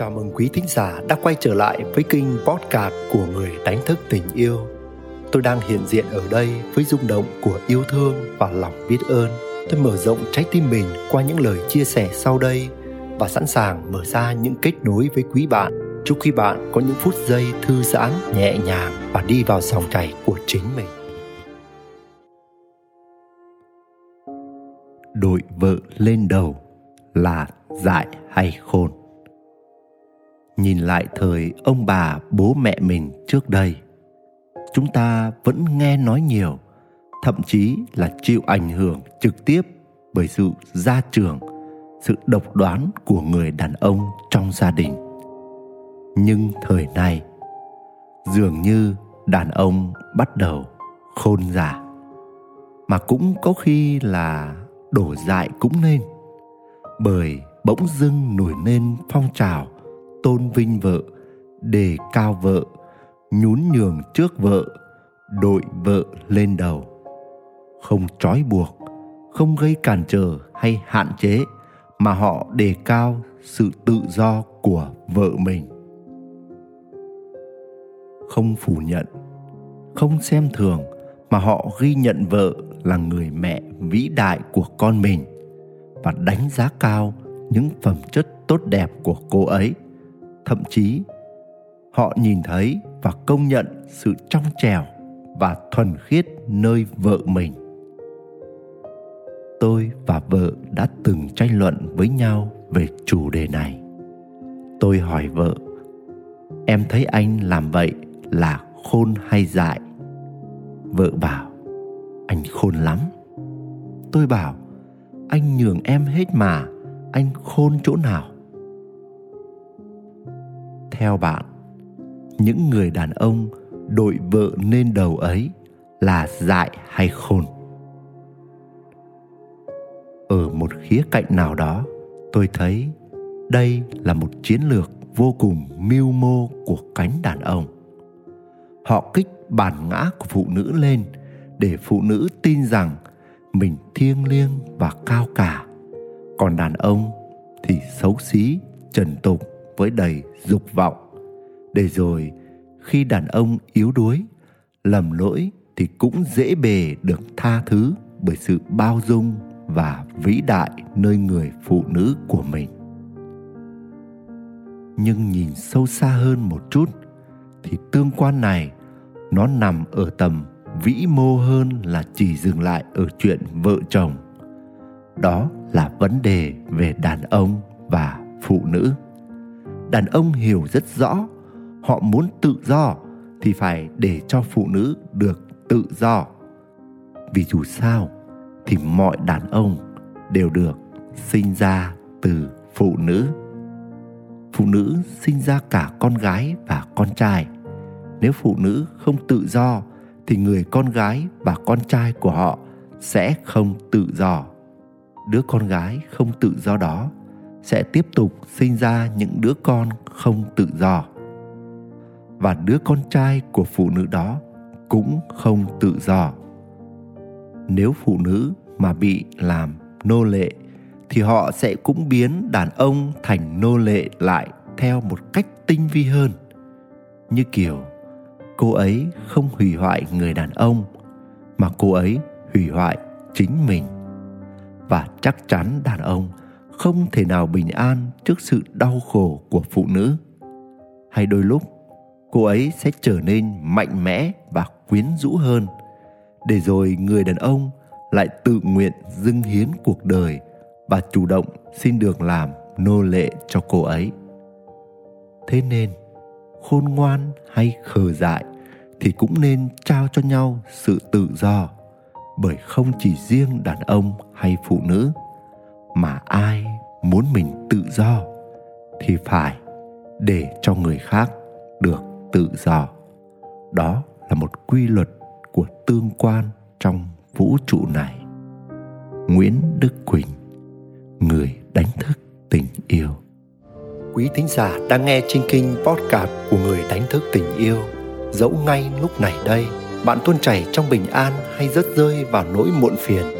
Chào mừng quý thính giả đã quay trở lại với kênh podcast của người đánh thức tình yêu. Tôi đang hiện diện ở đây với rung động của yêu thương và lòng biết ơn. Tôi mở rộng trái tim mình qua những lời chia sẻ sau đây và sẵn sàng mở ra những kết nối với quý bạn. Chúc quý bạn có những phút giây thư giãn, nhẹ nhàng và đi vào dòng chảy của chính mình. Đội vợ lên đầu là dại hay khôn nhìn lại thời ông bà, bố mẹ mình trước đây. Chúng ta vẫn nghe nói nhiều, thậm chí là chịu ảnh hưởng trực tiếp bởi sự gia trưởng, sự độc đoán của người đàn ông trong gia đình. Nhưng thời nay, dường như đàn ông bắt đầu khôn giả mà cũng có khi là đổ dại cũng nên, bởi bỗng dưng nổi lên phong trào tôn vinh vợ đề cao vợ, nhún nhường trước vợ, đội vợ lên đầu. Không trói buộc, không gây cản trở hay hạn chế, mà họ đề cao sự tự do của vợ mình. Không phủ nhận, không xem thường mà họ ghi nhận vợ là người mẹ vĩ đại của con mình và đánh giá cao những phẩm chất tốt đẹp của cô ấy thậm chí, họ nhìn thấy và công nhận sự trong trẻo và thuần khiết nơi vợ mình. Tôi và vợ đã từng tranh luận với nhau về chủ đề này. Tôi hỏi vợ, em thấy anh làm vậy là khôn hay dại? Vợ bảo, anh khôn lắm. Tôi bảo, anh nhường em hết mà, anh khôn chỗ nào? Theo bạn. Những người đàn ông đội vợ nên đầu ấy là dại hay khôn? Ở một khía cạnh nào đó, tôi thấy đây là một chiến lược vô cùng mưu mô của cánh đàn ông. Họ kích bản ngã của phụ nữ lên để phụ nữ tin rằng mình thiêng liêng và cao cả. Còn đàn ông thì xấu xí, trần tục với đầy dục vọng. Để rồi, khi đàn ông yếu đuối, lầm lỗi thì cũng dễ bề được tha thứ bởi sự bao dung và vĩ đại nơi người phụ nữ của mình. Nhưng nhìn sâu xa hơn một chút, thì tương quan này, nó nằm ở tầm vĩ mô hơn là chỉ dừng lại ở chuyện vợ chồng. Đó là vấn đề về đàn ông và phụ nữ đàn ông hiểu rất rõ, họ muốn tự do thì phải để cho phụ nữ được tự do. Vì dù sao thì mọi đàn ông đều được sinh ra từ phụ nữ. Phụ nữ sinh ra cả con gái và con trai. Nếu phụ nữ không tự do thì người con gái và con trai của họ sẽ không tự do. Đứa con gái không tự do đó sẽ tiếp tục sinh ra những đứa con không tự do. Và đứa con trai của phụ nữ đó cũng không tự do. Nếu phụ nữ mà bị làm nô lệ, thì họ sẽ cũng biến đàn ông thành nô lệ lại theo một cách tinh vi hơn. Như kiểu, cô ấy không hủy hoại người đàn ông, mà cô ấy hủy hoại chính mình. Và chắc chắn đàn ông không thể nào bình an trước sự đau khổ của phụ nữ. Hay đôi lúc, cô ấy sẽ trở nên mạnh mẽ và quyến rũ hơn, để rồi người đàn ông lại tự nguyện dâng hiến cuộc đời và chủ động xin được làm nô lệ cho cô ấy. Thế nên, khôn ngoan hay khờ dại thì cũng nên trao cho nhau sự tự do, bởi không chỉ riêng đàn ông hay phụ nữ mà ai muốn mình tự do thì phải để cho người khác được tự do. Đó là một quy luật của tương quan trong vũ trụ này. Nguyễn đức quỳnh, người đánh thức tình yêu. Quý thính giả đang nghe trên kinh podcast của người đánh thức tình yêu, dẫu ngay lúc này đây, bạn tuôn chảy trong bình an hay rớt rơi vào nỗi muộn phiền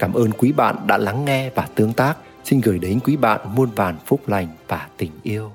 cảm ơn quý bạn đã lắng nghe và tương tác. Xin gửi đến quý bạn muôn vàn phúc lành và tình yêu.